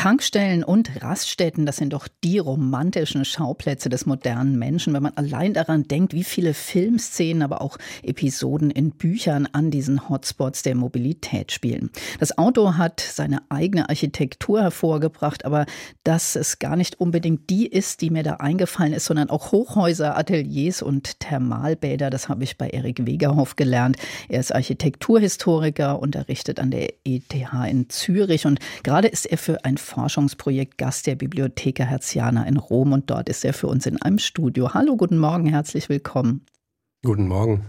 Tankstellen und Raststätten, das sind doch die romantischen Schauplätze des modernen Menschen, wenn man allein daran denkt, wie viele Filmszenen, aber auch Episoden in Büchern an diesen Hotspots der Mobilität spielen. Das Auto hat seine eigene Architektur hervorgebracht, aber dass es gar nicht unbedingt die ist, die mir da eingefallen ist, sondern auch Hochhäuser, Ateliers und Thermalbäder, das habe ich bei Erik Wegerhoff gelernt. Er ist Architekturhistoriker, unterrichtet an der ETH in Zürich und gerade ist er für ein Forschungsprojekt Gast der Bibliotheca Herziana in Rom und dort ist er für uns in einem Studio. Hallo, guten Morgen, herzlich willkommen. Guten Morgen.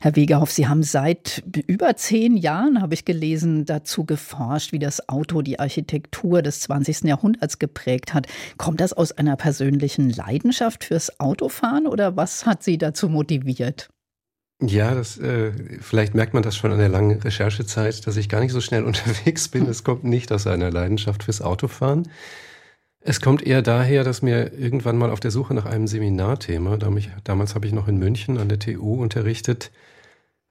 Herr Wegerhoff, Sie haben seit über zehn Jahren, habe ich gelesen, dazu geforscht, wie das Auto die Architektur des 20. Jahrhunderts geprägt hat. Kommt das aus einer persönlichen Leidenschaft fürs Autofahren oder was hat Sie dazu motiviert? Ja, das, äh, vielleicht merkt man das schon an der langen Recherchezeit, dass ich gar nicht so schnell unterwegs bin. Es kommt nicht aus einer Leidenschaft fürs Autofahren. Es kommt eher daher, dass mir irgendwann mal auf der Suche nach einem Seminarthema, damals habe ich noch in München an der TU unterrichtet,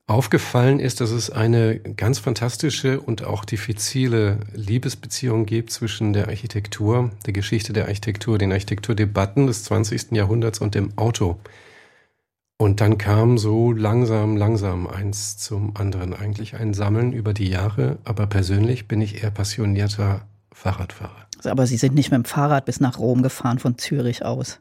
aufgefallen ist, dass es eine ganz fantastische und auch diffizile Liebesbeziehung gibt zwischen der Architektur, der Geschichte der Architektur, den Architekturdebatten des 20. Jahrhunderts und dem Auto. Und dann kam so langsam, langsam eins zum anderen. Eigentlich ein Sammeln über die Jahre, aber persönlich bin ich eher passionierter Fahrradfahrer. Aber Sie sind nicht mit dem Fahrrad bis nach Rom gefahren von Zürich aus.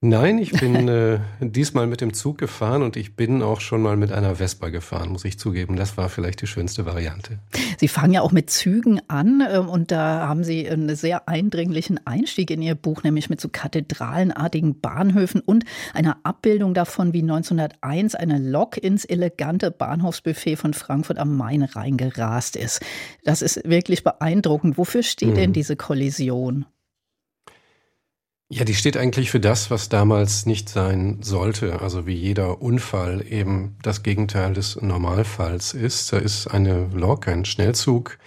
Nein, ich bin äh, diesmal mit dem Zug gefahren und ich bin auch schon mal mit einer Vespa gefahren, muss ich zugeben. Das war vielleicht die schönste Variante. Sie fangen ja auch mit Zügen an äh, und da haben Sie einen sehr eindringlichen Einstieg in Ihr Buch, nämlich mit so kathedralenartigen Bahnhöfen und einer Abbildung davon, wie 1901 eine Lok ins elegante Bahnhofsbuffet von Frankfurt am Main reingerast ist. Das ist wirklich beeindruckend. Wofür steht hm. denn mhm. diese Kollision? Ja, die steht eigentlich für das, was damals nicht sein sollte. Also wie jeder Unfall eben das Gegenteil des Normalfalls ist. Da ist eine Lok, ein Schnellzug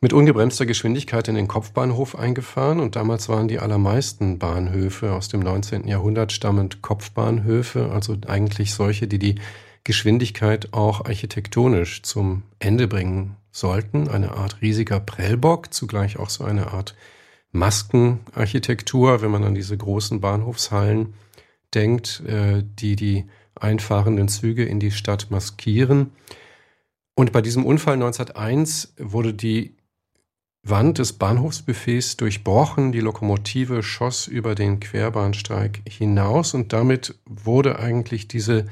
mit ungebremster Geschwindigkeit in den Kopfbahnhof eingefahren und damals waren die allermeisten Bahnhöfe aus dem 19. Jahrhundert stammend Kopfbahnhöfe, also eigentlich solche, die die Geschwindigkeit auch architektonisch zum Ende bringen sollten. Eine Art riesiger Prellbock, zugleich auch so eine Art Maskenarchitektur, wenn man an diese großen Bahnhofshallen denkt, äh, die die einfahrenden Züge in die Stadt maskieren. Und bei diesem Unfall 1901 wurde die Wand des Bahnhofsbuffets durchbrochen, die Lokomotive schoss über den Querbahnsteig hinaus und damit wurde eigentlich diese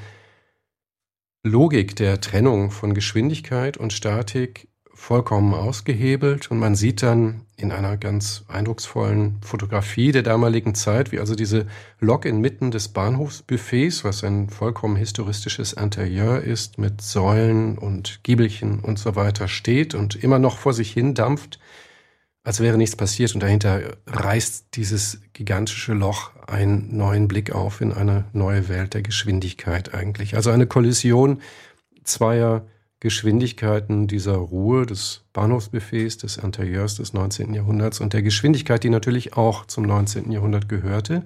Logik der Trennung von Geschwindigkeit und Statik vollkommen ausgehebelt und man sieht dann in einer ganz eindrucksvollen Fotografie der damaligen Zeit, wie also diese Lok inmitten des Bahnhofsbuffets, was ein vollkommen historistisches Interieur ist, mit Säulen und Giebelchen und so weiter steht und immer noch vor sich hin dampft, als wäre nichts passiert und dahinter reißt dieses gigantische Loch einen neuen Blick auf in eine neue Welt der Geschwindigkeit eigentlich. Also eine Kollision zweier Geschwindigkeiten dieser Ruhe des Bahnhofsbuffets, des Interieurs des 19. Jahrhunderts und der Geschwindigkeit, die natürlich auch zum 19. Jahrhundert gehörte,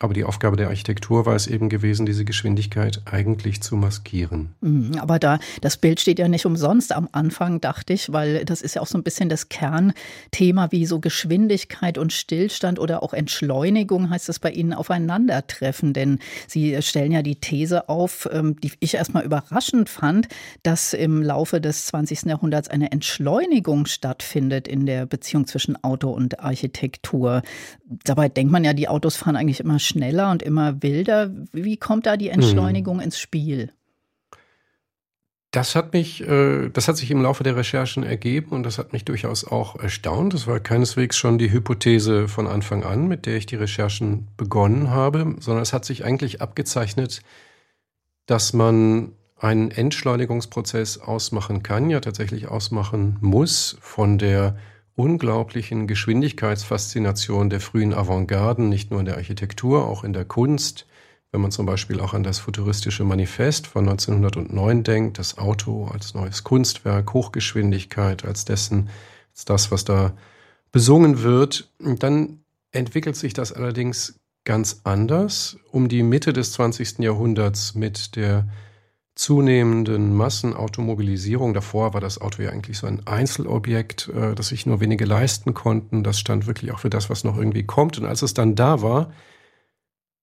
aber die Aufgabe der Architektur war es eben gewesen, diese Geschwindigkeit eigentlich zu maskieren. Mhm, aber da, das Bild steht ja nicht umsonst am Anfang, dachte ich, weil das ist ja auch so ein bisschen das Kernthema, wie so Geschwindigkeit und Stillstand oder auch Entschleunigung heißt es bei Ihnen aufeinandertreffen. Denn Sie stellen ja die These auf, ähm, die ich erstmal überraschend fand, dass im Laufe des 20. Jahrhunderts eine Entschleunigung stattfindet in der Beziehung zwischen Auto und Architektur. Dabei denkt man ja, die Autos fahren eigentlich immer schneller und immer wilder. Wie kommt da die Entschleunigung hm. ins Spiel? Das hat mich, äh, das hat sich im Laufe der Recherchen ergeben und das hat mich durchaus auch erstaunt. Das war keineswegs schon die Hypothese von Anfang an, mit der ich die Recherchen begonnen habe, sondern es hat sich eigentlich abgezeichnet, dass man einen Entschleunigungsprozess ausmachen kann, ja tatsächlich ausmachen muss von der unglaublichen Geschwindigkeitsfaszination der frühen Avantgarden, nicht nur in der Architektur, auch in der Kunst. Wenn man zum Beispiel auch an das futuristische Manifest von 1909 denkt, das Auto als neues Kunstwerk, Hochgeschwindigkeit als dessen, als das, was da besungen wird, dann entwickelt sich das allerdings ganz anders. Um die Mitte des 20. Jahrhunderts mit der zunehmenden Massenautomobilisierung, davor war das Auto ja eigentlich so ein Einzelobjekt, äh, das sich nur wenige leisten konnten. Das stand wirklich auch für das, was noch irgendwie kommt. Und als es dann da war,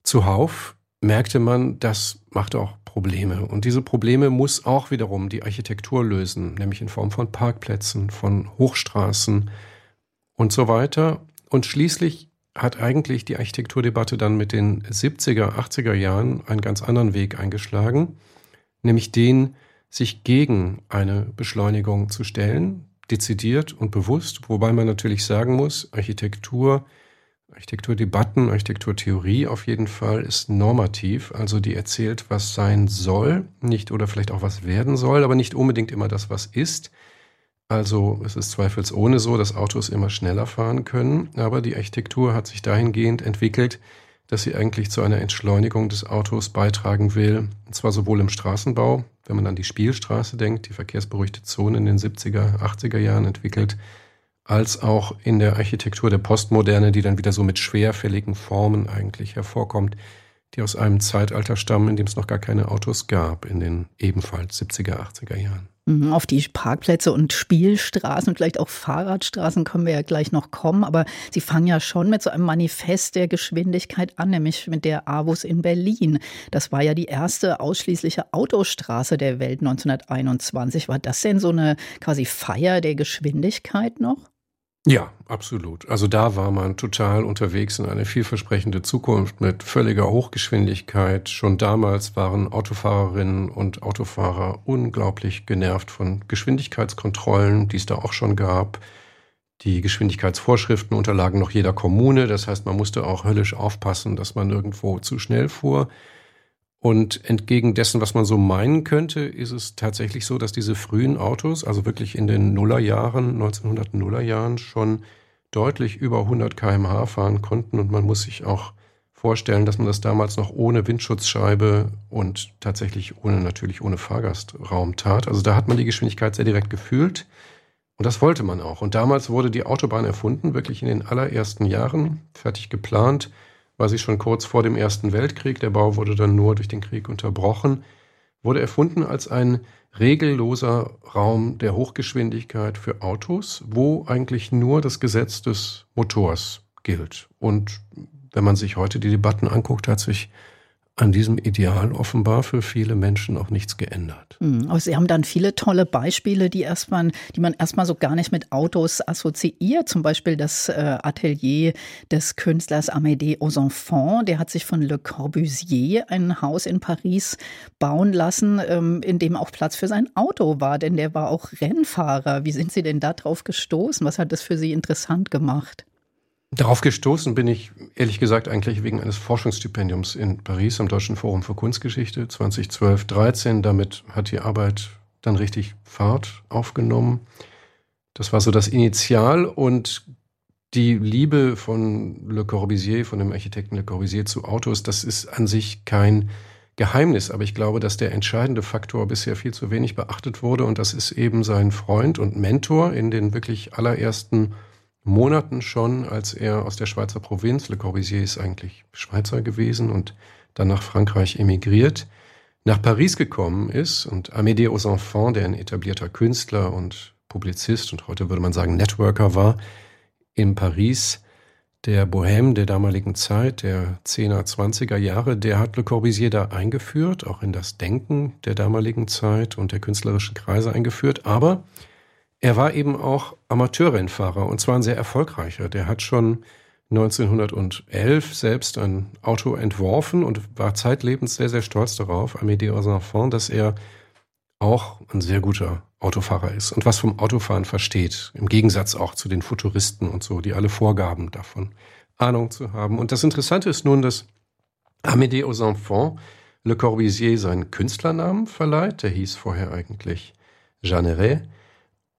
zuhauf, merkte man, das macht auch Probleme. Und diese Probleme muss auch wiederum die Architektur lösen, nämlich in Form von Parkplätzen, von Hochstraßen und so weiter. Und schließlich hat eigentlich die Architekturdebatte dann mit den 70er, 80er Jahren einen ganz anderen Weg eingeschlagen nämlich den, sich gegen eine Beschleunigung zu stellen, dezidiert und bewusst, wobei man natürlich sagen muss, Architektur, Architekturdebatten, Architekturtheorie auf jeden Fall ist normativ, also die erzählt, was sein soll, nicht oder vielleicht auch was werden soll, aber nicht unbedingt immer das, was ist. Also es ist zweifelsohne so, dass Autos immer schneller fahren können, aber die Architektur hat sich dahingehend entwickelt, dass sie eigentlich zu einer Entschleunigung des Autos beitragen will. Und zwar sowohl im Straßenbau, wenn man an die Spielstraße denkt, die verkehrsberuhigte Zone in den 70er, 80er Jahren entwickelt, als auch in der Architektur der Postmoderne, die dann wieder so mit schwerfälligen Formen eigentlich hervorkommt, die aus einem Zeitalter stammen, in dem es noch gar keine Autos gab, in den ebenfalls 70er, 80er Jahren. Mhm, auf die Parkplätze und Spielstraßen und vielleicht auch Fahrradstraßen können wir ja gleich noch kommen. Aber Sie fangen ja schon mit so einem Manifest der Geschwindigkeit an, nämlich mit der AWUS in Berlin. Das war ja die erste ausschließliche Autostraße der Welt 1921. War das denn so eine quasi Feier der Geschwindigkeit noch? Ja, absolut. Also da war man total unterwegs in eine vielversprechende Zukunft mit völliger Hochgeschwindigkeit. Schon damals waren Autofahrerinnen und Autofahrer unglaublich genervt von Geschwindigkeitskontrollen, die es da auch schon gab. Die Geschwindigkeitsvorschriften unterlagen noch jeder Kommune. Das heißt, man musste auch höllisch aufpassen, dass man irgendwo zu schnell fuhr. Und entgegen dessen, was man so meinen könnte, ist es tatsächlich so, dass diese frühen Autos, also wirklich in den Nullerjahren, 1900 Nullerjahren, schon deutlich über 100 km/h fahren konnten. Und man muss sich auch vorstellen, dass man das damals noch ohne Windschutzscheibe und tatsächlich ohne, natürlich ohne Fahrgastraum tat. Also da hat man die Geschwindigkeit sehr direkt gefühlt. Und das wollte man auch. Und damals wurde die Autobahn erfunden, wirklich in den allerersten Jahren, fertig geplant war sie schon kurz vor dem Ersten Weltkrieg. Der Bau wurde dann nur durch den Krieg unterbrochen. Wurde erfunden als ein regelloser Raum der Hochgeschwindigkeit für Autos, wo eigentlich nur das Gesetz des Motors gilt. Und wenn man sich heute die Debatten anguckt, hat sich an diesem Ideal offenbar für viele Menschen auch nichts geändert. Mhm. Aber Sie haben dann viele tolle Beispiele, die, erstmal, die man erstmal so gar nicht mit Autos assoziiert. Zum Beispiel das äh, Atelier des Künstlers Amédée aux Enfants. Der hat sich von Le Corbusier ein Haus in Paris bauen lassen, ähm, in dem auch Platz für sein Auto war, denn der war auch Rennfahrer. Wie sind Sie denn da drauf gestoßen? Was hat das für Sie interessant gemacht? Darauf gestoßen bin ich ehrlich gesagt eigentlich wegen eines Forschungsstipendiums in Paris am Deutschen Forum für Kunstgeschichte 2012-13. Damit hat die Arbeit dann richtig Fahrt aufgenommen. Das war so das Initial und die Liebe von Le Corbusier, von dem Architekten Le Corbusier zu Autos, das ist an sich kein Geheimnis, aber ich glaube, dass der entscheidende Faktor bisher viel zu wenig beachtet wurde und das ist eben sein Freund und Mentor in den wirklich allerersten Monaten schon, als er aus der Schweizer Provinz, Le Corbusier ist eigentlich Schweizer gewesen und dann nach Frankreich emigriert, nach Paris gekommen ist und Amédée aux Enfants, der ein etablierter Künstler und Publizist und heute würde man sagen Networker war, in Paris, der Bohème der damaligen Zeit, der 10er, 20er Jahre, der hat Le Corbusier da eingeführt, auch in das Denken der damaligen Zeit und der künstlerischen Kreise eingeführt, aber er war eben auch Amateurrennfahrer und zwar ein sehr erfolgreicher. Der hat schon 1911 selbst ein Auto entworfen und war zeitlebens sehr, sehr stolz darauf, Amédée aux Enfants, dass er auch ein sehr guter Autofahrer ist und was vom Autofahren versteht. Im Gegensatz auch zu den Futuristen und so, die alle Vorgaben davon Ahnung zu haben. Und das Interessante ist nun, dass Amédée aux Enfants Le Corbusier seinen Künstlernamen verleiht. Der hieß vorher eigentlich Jeanneret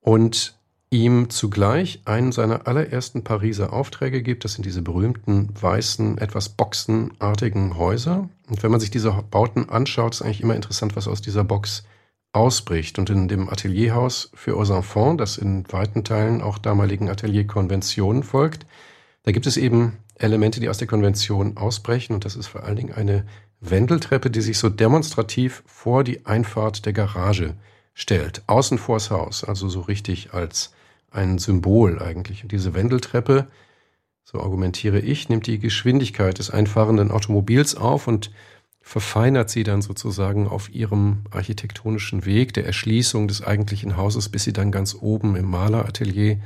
und ihm zugleich einen seiner allerersten Pariser Aufträge gibt. Das sind diese berühmten weißen, etwas boxenartigen Häuser. Und wenn man sich diese Bauten anschaut, ist eigentlich immer interessant, was aus dieser Box ausbricht. Und in dem Atelierhaus für aux Enfants, das in weiten Teilen auch damaligen Atelierkonventionen folgt, da gibt es eben Elemente, die aus der Konvention ausbrechen. Und das ist vor allen Dingen eine Wendeltreppe, die sich so demonstrativ vor die Einfahrt der Garage stellt, außen vors Haus, also so richtig als ein Symbol eigentlich. Und diese Wendeltreppe, so argumentiere ich, nimmt die Geschwindigkeit des einfahrenden Automobils auf und verfeinert sie dann sozusagen auf ihrem architektonischen Weg der Erschließung des eigentlichen Hauses, bis sie dann ganz oben im Maleratelier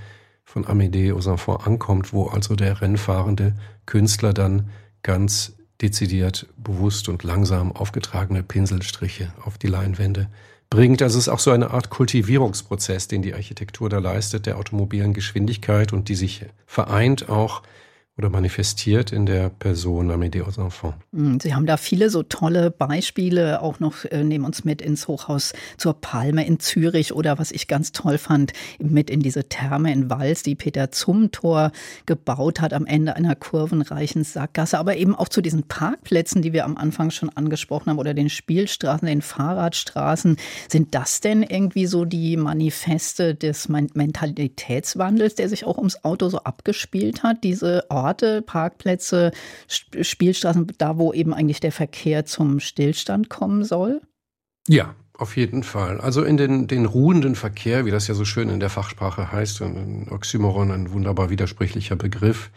von Amédée aux Enfants ankommt, wo also der rennfahrende Künstler dann ganz dezidiert, bewusst und langsam aufgetragene Pinselstriche auf die Leinwände bringt. Also es ist auch so eine Art Kultivierungsprozess, den die Architektur da leistet, der automobilen Geschwindigkeit und die sich vereint auch oder manifestiert in der Person Amédée Enfants. Mm, Sie haben da viele so tolle Beispiele, auch noch äh, nehmen uns mit ins Hochhaus zur Palme in Zürich oder was ich ganz toll fand, mit in diese Therme in Wals, die Peter Zumthor gebaut hat am Ende einer kurvenreichen Sackgasse, aber eben auch zu diesen Parkplätzen, die wir am Anfang schon angesprochen haben oder den Spielstraßen, den Fahrradstraßen. Sind das denn irgendwie so die Manifeste des Mentalitätswandels, der sich auch ums Auto so abgespielt hat, diese Orte, Parkplätze, Spielstraßen, da wo eben eigentlich der Verkehr zum Stillstand kommen soll? Ja, auf jeden Fall. Also in den, den ruhenden Verkehr, wie das ja so schön in der Fachsprache heißt, ein Oxymoron, ein wunderbar widersprüchlicher Begriff,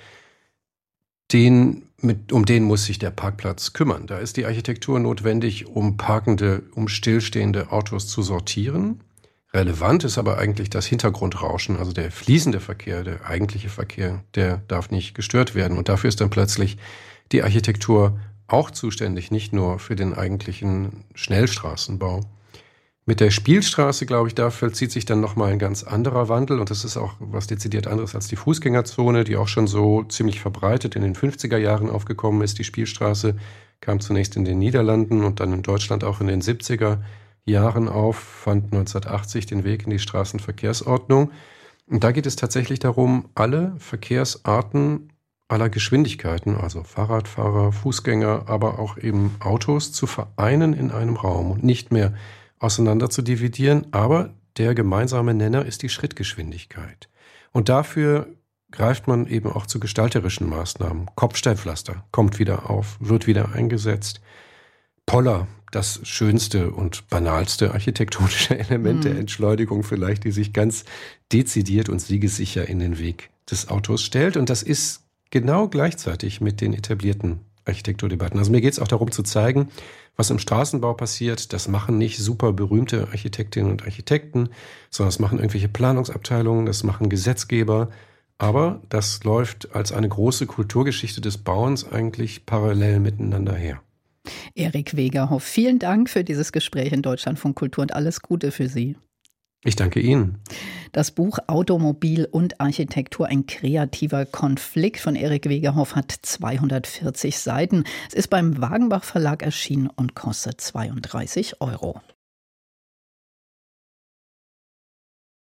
den, mit, um den muss sich der Parkplatz kümmern. Da ist die Architektur notwendig, um parkende, um stillstehende Autos zu sortieren. Relevant ist aber eigentlich das Hintergrundrauschen, also der fließende Verkehr, der eigentliche Verkehr, der darf nicht gestört werden. Und dafür ist dann plötzlich die Architektur auch zuständig, nicht nur für den eigentlichen Schnellstraßenbau. Mit der Spielstraße, glaube ich, da vollzieht sich dann nochmal ein ganz anderer Wandel und das ist auch was dezidiert anderes als die Fußgängerzone, die auch schon so ziemlich verbreitet in den 50er Jahren aufgekommen ist. Die Spielstraße kam zunächst in den Niederlanden und dann in Deutschland auch in den 70er Jahren auf, fand 1980 den Weg in die Straßenverkehrsordnung. Und da geht es tatsächlich darum, alle Verkehrsarten aller Geschwindigkeiten, also Fahrradfahrer, Fußgänger, aber auch eben Autos zu vereinen in einem Raum und nicht mehr auseinander zu dividieren. Aber der gemeinsame Nenner ist die Schrittgeschwindigkeit. Und dafür greift man eben auch zu gestalterischen Maßnahmen. Kopfsteinpflaster kommt wieder auf, wird wieder eingesetzt. Poller das schönste und banalste architektonische Element mhm. der Entschleunigung vielleicht, die sich ganz dezidiert und siegessicher in den Weg des Autos stellt. Und das ist genau gleichzeitig mit den etablierten Architekturdebatten. Also mir geht es auch darum zu zeigen, was im Straßenbau passiert. Das machen nicht super berühmte Architektinnen und Architekten, sondern das machen irgendwelche Planungsabteilungen, das machen Gesetzgeber. Aber das läuft als eine große Kulturgeschichte des Bauens eigentlich parallel miteinander her. Erik Wegerhoff, vielen Dank für dieses Gespräch in Deutschland von Kultur und alles Gute für Sie. Ich danke Ihnen. Das Buch Automobil und Architektur, ein kreativer Konflikt von Erik Wegerhoff hat 240 Seiten. Es ist beim Wagenbach Verlag erschienen und kostet 32 Euro.